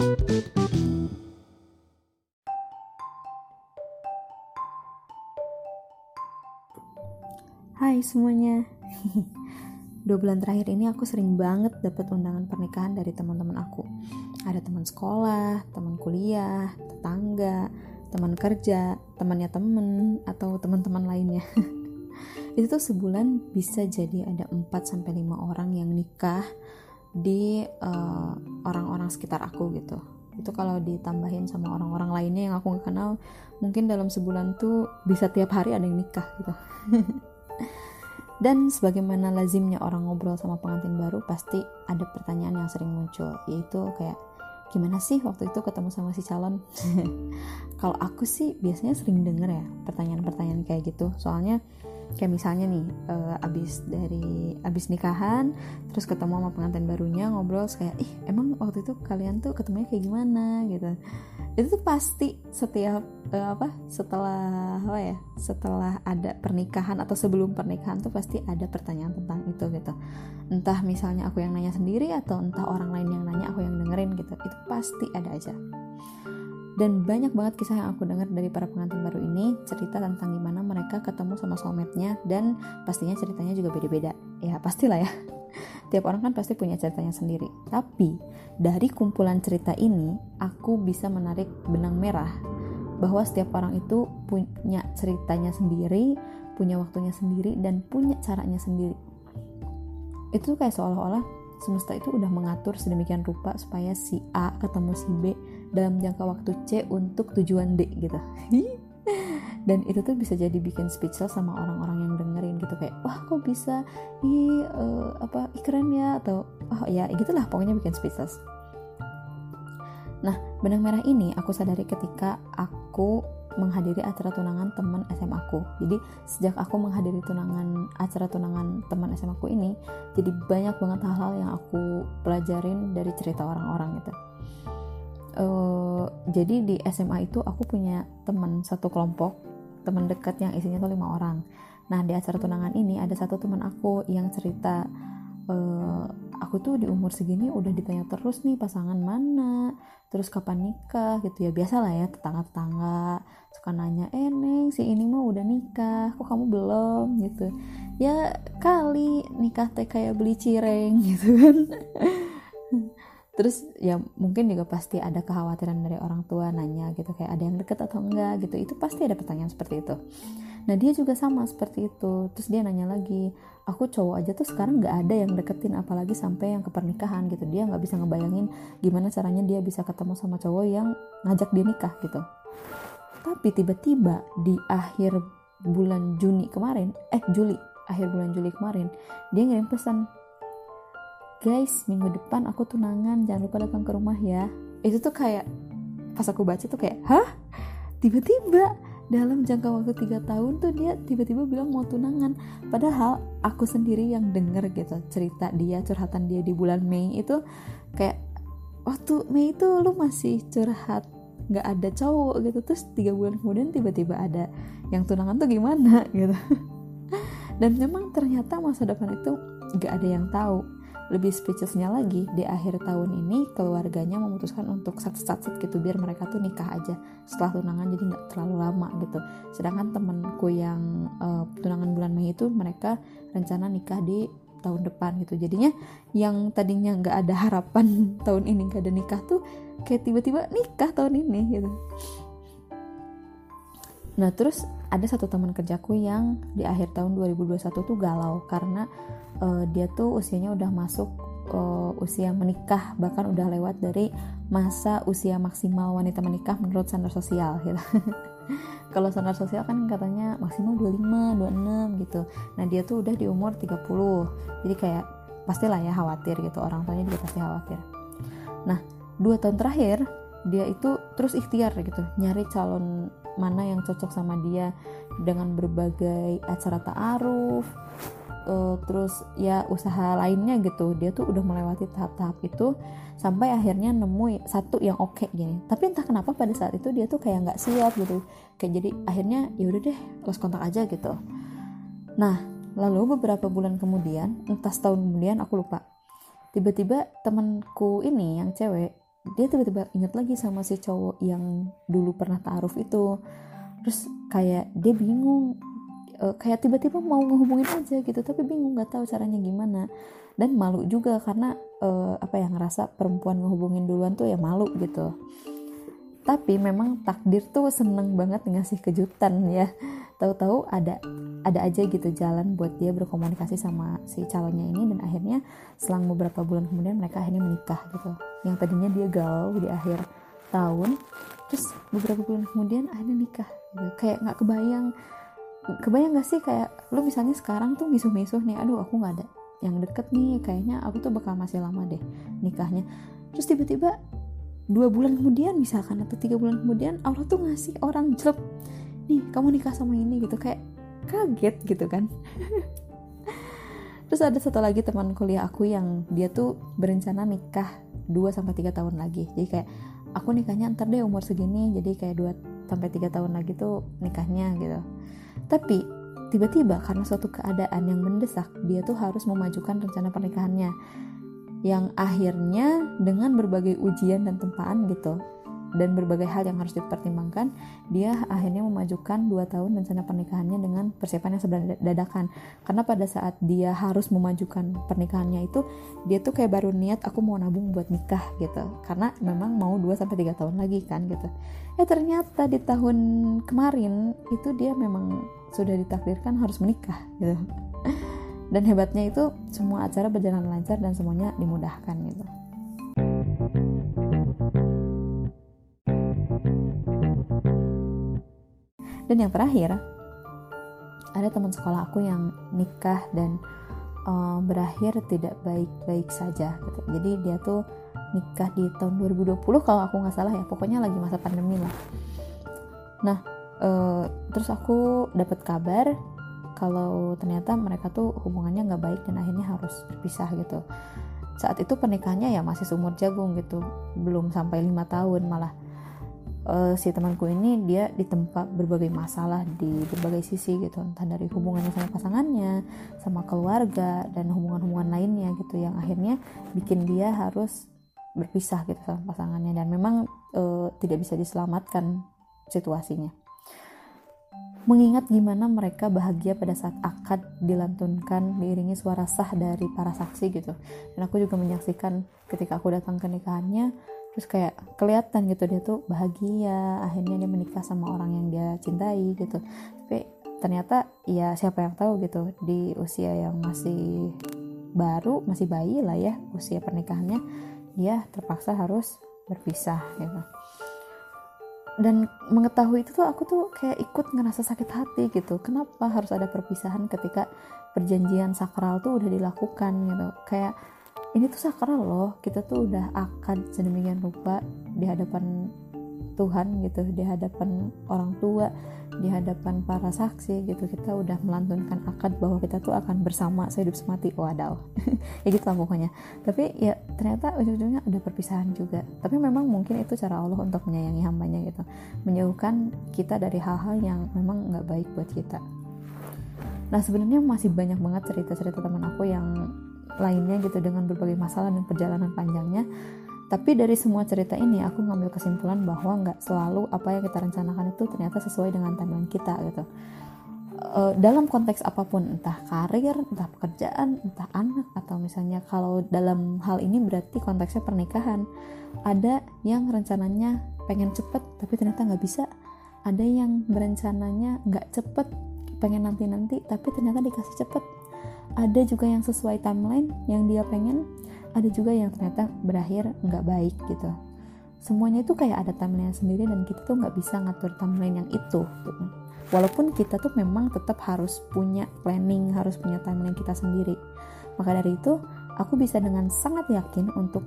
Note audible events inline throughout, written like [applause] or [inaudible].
Hai semuanya. [laughs] Dua bulan terakhir ini aku sering banget dapat undangan pernikahan dari teman-teman aku. Ada teman sekolah, teman kuliah, tetangga, teman kerja, temannya temen, atau teman-teman lainnya. [laughs] Itu tuh sebulan bisa jadi ada 4-5 orang yang nikah di uh, orang-orang sekitar aku gitu. Itu kalau ditambahin sama orang-orang lainnya yang aku nggak kenal mungkin dalam sebulan tuh bisa tiap hari ada yang nikah gitu. [laughs] Dan sebagaimana lazimnya orang ngobrol sama pengantin baru pasti ada pertanyaan yang sering muncul yaitu kayak gimana sih waktu itu ketemu sama si calon? [laughs] Kalau aku sih biasanya sering denger ya pertanyaan-pertanyaan kayak gitu. Soalnya kayak misalnya nih uh, abis dari abis nikahan terus ketemu sama pengantin barunya ngobrol kayak ih emang waktu itu kalian tuh ketemunya kayak gimana? Gitu. Itu tuh pasti setiap uh, apa setelah apa ya setelah ada pernikahan atau sebelum pernikahan tuh pasti ada pertanyaan tentang itu gitu. Entah misalnya aku yang nanya sendiri atau entah orang lain yang nanya aku yang dengerin gitu. Itu pasti ada aja dan banyak banget kisah yang aku dengar dari para pengantin baru ini cerita tentang gimana mereka ketemu sama soulmate-nya dan pastinya ceritanya juga beda-beda. Ya pastilah ya. [laughs] Tiap orang kan pasti punya ceritanya sendiri. Tapi dari kumpulan cerita ini aku bisa menarik benang merah bahwa setiap orang itu punya ceritanya sendiri, punya waktunya sendiri dan punya caranya sendiri. Itu kayak seolah-olah semesta itu udah mengatur sedemikian rupa supaya si A ketemu si B dalam jangka waktu C untuk tujuan D gitu [laughs] dan itu tuh bisa jadi bikin speechless sama orang-orang yang dengerin gitu kayak wah kok bisa ih uh, apa keren ya atau oh ya gitulah pokoknya bikin speechless nah benang merah ini aku sadari ketika aku menghadiri acara tunangan teman SMA aku. Jadi sejak aku menghadiri tunangan acara tunangan teman SMA aku ini, jadi banyak banget hal-hal yang aku pelajarin dari cerita orang-orang gitu. Uh, jadi di SMA itu aku punya teman satu kelompok teman dekat yang isinya tuh lima orang. Nah di acara tunangan ini ada satu teman aku yang cerita uh, aku tuh di umur segini udah ditanya terus nih pasangan mana terus kapan nikah gitu ya. Biasa lah ya tetangga-tetangga suka nanya eh neng si ini mah udah nikah kok kamu belum? Gitu. Ya kali nikah teh kayak beli cireng [laughs] gitu kan terus ya mungkin juga pasti ada kekhawatiran dari orang tua nanya gitu kayak ada yang deket atau enggak gitu. Itu pasti ada pertanyaan seperti itu. Nah dia juga sama seperti itu. Terus dia nanya lagi aku cowok aja tuh sekarang nggak ada yang deketin apalagi sampai yang ke pernikahan gitu. Dia nggak bisa ngebayangin gimana caranya dia bisa ketemu sama cowok yang ngajak dia nikah gitu. Tapi tiba-tiba di akhir bulan Juni kemarin eh Juli akhir bulan Juli kemarin dia ngirim pesan guys minggu depan aku tunangan jangan lupa datang ke rumah ya. Itu tuh kayak pas aku baca tuh kayak hah? Tiba-tiba dalam jangka waktu tiga tahun tuh dia tiba-tiba bilang mau tunangan. Padahal aku sendiri yang denger gitu cerita dia curhatan dia di bulan Mei itu kayak waktu Mei itu lu masih curhat nggak ada cowok gitu. Terus tiga bulan kemudian tiba-tiba ada yang tunangan tuh gimana [laughs] gitu. Dan memang ternyata masa depan itu nggak ada yang tahu lebih speechlessnya lagi di akhir tahun ini keluarganya memutuskan untuk sat-sat gitu biar mereka tuh nikah aja. Setelah tunangan jadi nggak terlalu lama gitu. Sedangkan temenku yang uh, tunangan bulan Mei itu mereka rencana nikah di tahun depan gitu. Jadinya yang tadinya nggak ada harapan [laughs] tahun ini nggak ada nikah tuh kayak tiba-tiba nikah tahun ini gitu nah terus ada satu teman kerjaku yang di akhir tahun 2021 tuh galau karena uh, dia tuh usianya udah masuk uh, usia menikah bahkan udah lewat dari masa usia maksimal wanita menikah menurut standar sosial gitu. [laughs] Kalau standar sosial kan katanya maksimal 25, 26 gitu. Nah, dia tuh udah di umur 30. Jadi kayak pastilah ya khawatir gitu. Orang tuanya juga pasti khawatir. Nah, dua tahun terakhir dia itu terus ikhtiar gitu, nyari calon mana yang cocok sama dia dengan berbagai acara ta'aruf, uh, terus ya usaha lainnya gitu. Dia tuh udah melewati tahap-tahap itu sampai akhirnya nemu satu yang oke okay, gini. Tapi entah kenapa pada saat itu dia tuh kayak nggak siap gitu. Kayak jadi akhirnya ya udah deh lost kontak aja gitu. Nah lalu beberapa bulan kemudian entah setahun kemudian aku lupa. Tiba-tiba temanku ini yang cewek dia tiba-tiba ingat lagi sama si cowok yang dulu pernah taaruf itu. Terus kayak dia bingung uh, kayak tiba-tiba mau ngehubungin aja gitu tapi bingung nggak tahu caranya gimana. Dan malu juga karena uh, apa ya ngerasa perempuan ngehubungin duluan tuh ya malu gitu tapi memang takdir tuh seneng banget ngasih kejutan ya. Tahu-tahu ada ada aja gitu jalan buat dia berkomunikasi sama si calonnya ini dan akhirnya selang beberapa bulan kemudian mereka akhirnya menikah gitu. Yang tadinya dia galau di akhir tahun terus beberapa bulan kemudian akhirnya nikah gitu. kayak nggak kebayang. Kebayang gak sih kayak lu misalnya sekarang tuh misuh-misuh nih aduh aku nggak ada yang deket nih kayaknya aku tuh bakal masih lama deh nikahnya. Terus tiba-tiba dua bulan kemudian misalkan atau tiga bulan kemudian Allah tuh ngasih orang jelek. Nih kamu nikah sama ini gitu kayak kaget gitu kan. [laughs] Terus ada satu lagi teman kuliah aku yang dia tuh berencana nikah 2 sampai tiga tahun lagi. Jadi kayak aku nikahnya ntar deh umur segini jadi kayak 2 sampai tiga tahun lagi tuh nikahnya gitu. Tapi tiba-tiba karena suatu keadaan yang mendesak dia tuh harus memajukan rencana pernikahannya yang akhirnya dengan berbagai ujian dan tempaan gitu dan berbagai hal yang harus dipertimbangkan dia akhirnya memajukan dua tahun rencana pernikahannya dengan persiapan yang sebenarnya dadakan. Karena pada saat dia harus memajukan pernikahannya itu dia tuh kayak baru niat aku mau nabung buat nikah gitu. Karena memang mau 2 sampai tiga tahun lagi kan gitu. Ya ternyata di tahun kemarin itu dia memang sudah ditakdirkan harus menikah gitu dan hebatnya itu semua acara berjalan lancar dan semuanya dimudahkan gitu. Dan yang terakhir ada teman sekolah aku yang nikah dan uh, berakhir tidak baik-baik saja gitu. Jadi dia tuh nikah di tahun 2020 kalau aku nggak salah ya. Pokoknya lagi masa pandemi lah. Nah uh, terus aku dapat kabar kalau ternyata mereka tuh hubungannya nggak baik dan akhirnya harus berpisah gitu. Saat itu pernikahannya ya masih seumur jagung gitu belum sampai lima tahun malah. Uh, si temanku ini dia ditempa berbagai masalah di berbagai sisi gitu entah dari hubungannya sama pasangannya sama keluarga dan hubungan-hubungan lainnya gitu yang akhirnya bikin dia harus berpisah gitu sama pasangannya. Dan memang uh, tidak bisa diselamatkan situasinya mengingat gimana mereka bahagia pada saat akad dilantunkan diiringi suara sah dari para saksi gitu. Dan aku juga menyaksikan ketika aku datang ke nikahannya terus kayak kelihatan gitu dia tuh bahagia akhirnya dia menikah sama orang yang dia cintai gitu. Tapi ternyata ya siapa yang tahu gitu di usia yang masih baru masih bayi lah ya usia pernikahannya dia terpaksa harus berpisah gitu dan mengetahui itu tuh aku tuh kayak ikut ngerasa sakit hati gitu. Kenapa harus ada perpisahan ketika perjanjian sakral tuh udah dilakukan gitu? Kayak ini tuh sakral loh kita tuh udah akan sedemikian rupa di hadapan Tuhan gitu di hadapan orang tua di hadapan para saksi gitu kita udah melantunkan akad bahwa kita tuh akan bersama sehidup semati. Wadaw. [laughs] Ya gitu lah pokoknya. Tapi ya ternyata ujung-ujungnya ada perpisahan juga. Tapi memang mungkin itu cara Allah untuk menyayangi hambanya gitu. Menjauhkan kita dari hal-hal yang memang nggak baik buat kita. Nah sebenarnya masih banyak banget cerita-cerita teman aku yang lainnya gitu dengan berbagai masalah dan perjalanan panjangnya tapi dari semua cerita ini aku ngambil kesimpulan bahwa nggak selalu apa yang kita rencanakan itu ternyata sesuai dengan timeline kita gitu. Uh, dalam konteks apa pun, entah karir, entah pekerjaan, entah anak, atau misalnya kalau dalam hal ini berarti konteksnya pernikahan, ada yang rencananya pengen cepet tapi ternyata nggak bisa, ada yang berencananya nggak cepet pengen nanti-nanti tapi ternyata dikasih cepet, ada juga yang sesuai timeline yang dia pengen ada juga yang ternyata berakhir nggak baik gitu. Semuanya itu kayak ada timeline sendiri dan kita tuh nggak bisa ngatur timeline yang itu gitu. walaupun kita tuh memang tetap harus punya planning harus punya timeline kita sendiri. Maka dari itu aku bisa dengan sangat yakin untuk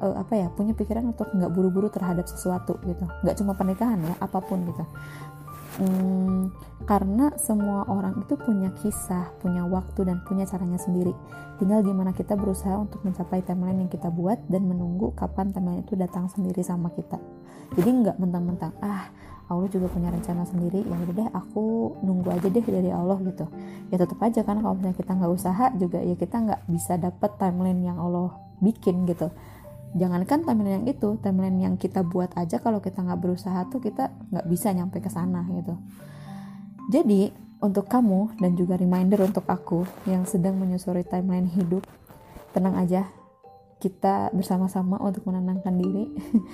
uh, apa ya punya pikiran untuk nggak buru-buru terhadap sesuatu gitu. Nggak cuma pernikahan ya apa pun gitu hmm, karena semua orang itu punya kisah, punya waktu dan punya caranya sendiri. Tinggal gimana kita berusaha untuk mencapai timeline yang kita buat dan menunggu kapan timeline itu datang sendiri sama kita. Jadi nggak mentang-mentang ah Allah juga punya rencana sendiri ya udah deh aku nunggu aja deh dari Allah gitu ya tetap aja kan kalau misalnya kita nggak usaha juga ya kita nggak bisa dapet timeline yang Allah bikin gitu jangankan timeline yang itu timeline yang kita buat aja kalau kita nggak berusaha tuh kita nggak bisa nyampe ke sana gitu. Jadi untuk kamu dan juga reminder untuk aku yang sedang menyusuri timeline hidup tenang aja. Kita bersama-sama untuk menenangkan diri.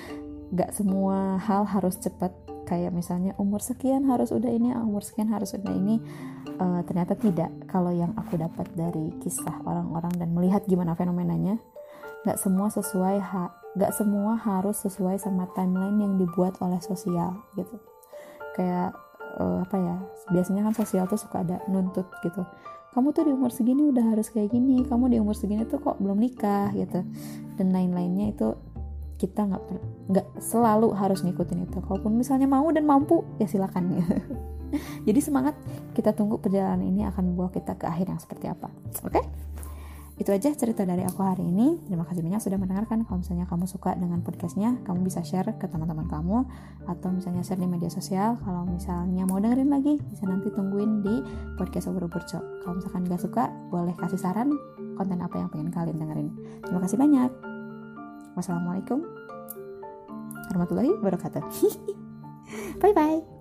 [laughs] Gak semua hal harus cepat. Kayak misalnya umur sekian harus udah ini umur sekian harus udah ini. Uh, ternyata tidak. Kalau yang aku dapat dari kisah orang-orang dan melihat gimana fenomenanya gak semua sesuai ha gak semua harus sesuai sama timeline yang dibuat oleh sosial gitu. Kayak uh, apa ya biasanya kan sosial tuh suka ada nuntut gitu. Kamu tuh di umur segini udah harus kayak gini kamu di umur segini tuh kok belum nikah gitu. Dan lain-lainnya itu kita nggak nggak selalu harus ngikutin itu. Kalaupun misalnya mau dan mampu ya silakan. [laughs] Jadi semangat kita tunggu perjalanan ini akan membawa kita ke akhir yang seperti apa. Oke? okay? Itu aja cerita dari aku hari ini. Terima kasih banyak sudah mendengarkan. Kalau misalnya kamu suka dengan podcastnya kamu bisa share ke teman-teman kamu. Atau misalnya share di media sosial. Kalau misalnya mau dengerin lagi bisa nanti tungguin di podcast Obro Burco kalau misalkan gak suka boleh kasih saran konten apa yang pengen kalian dengerin. Terima kasih banyak. Wassalamualaikum warahmatullahi wabarakatuh. [laughs] bye bye.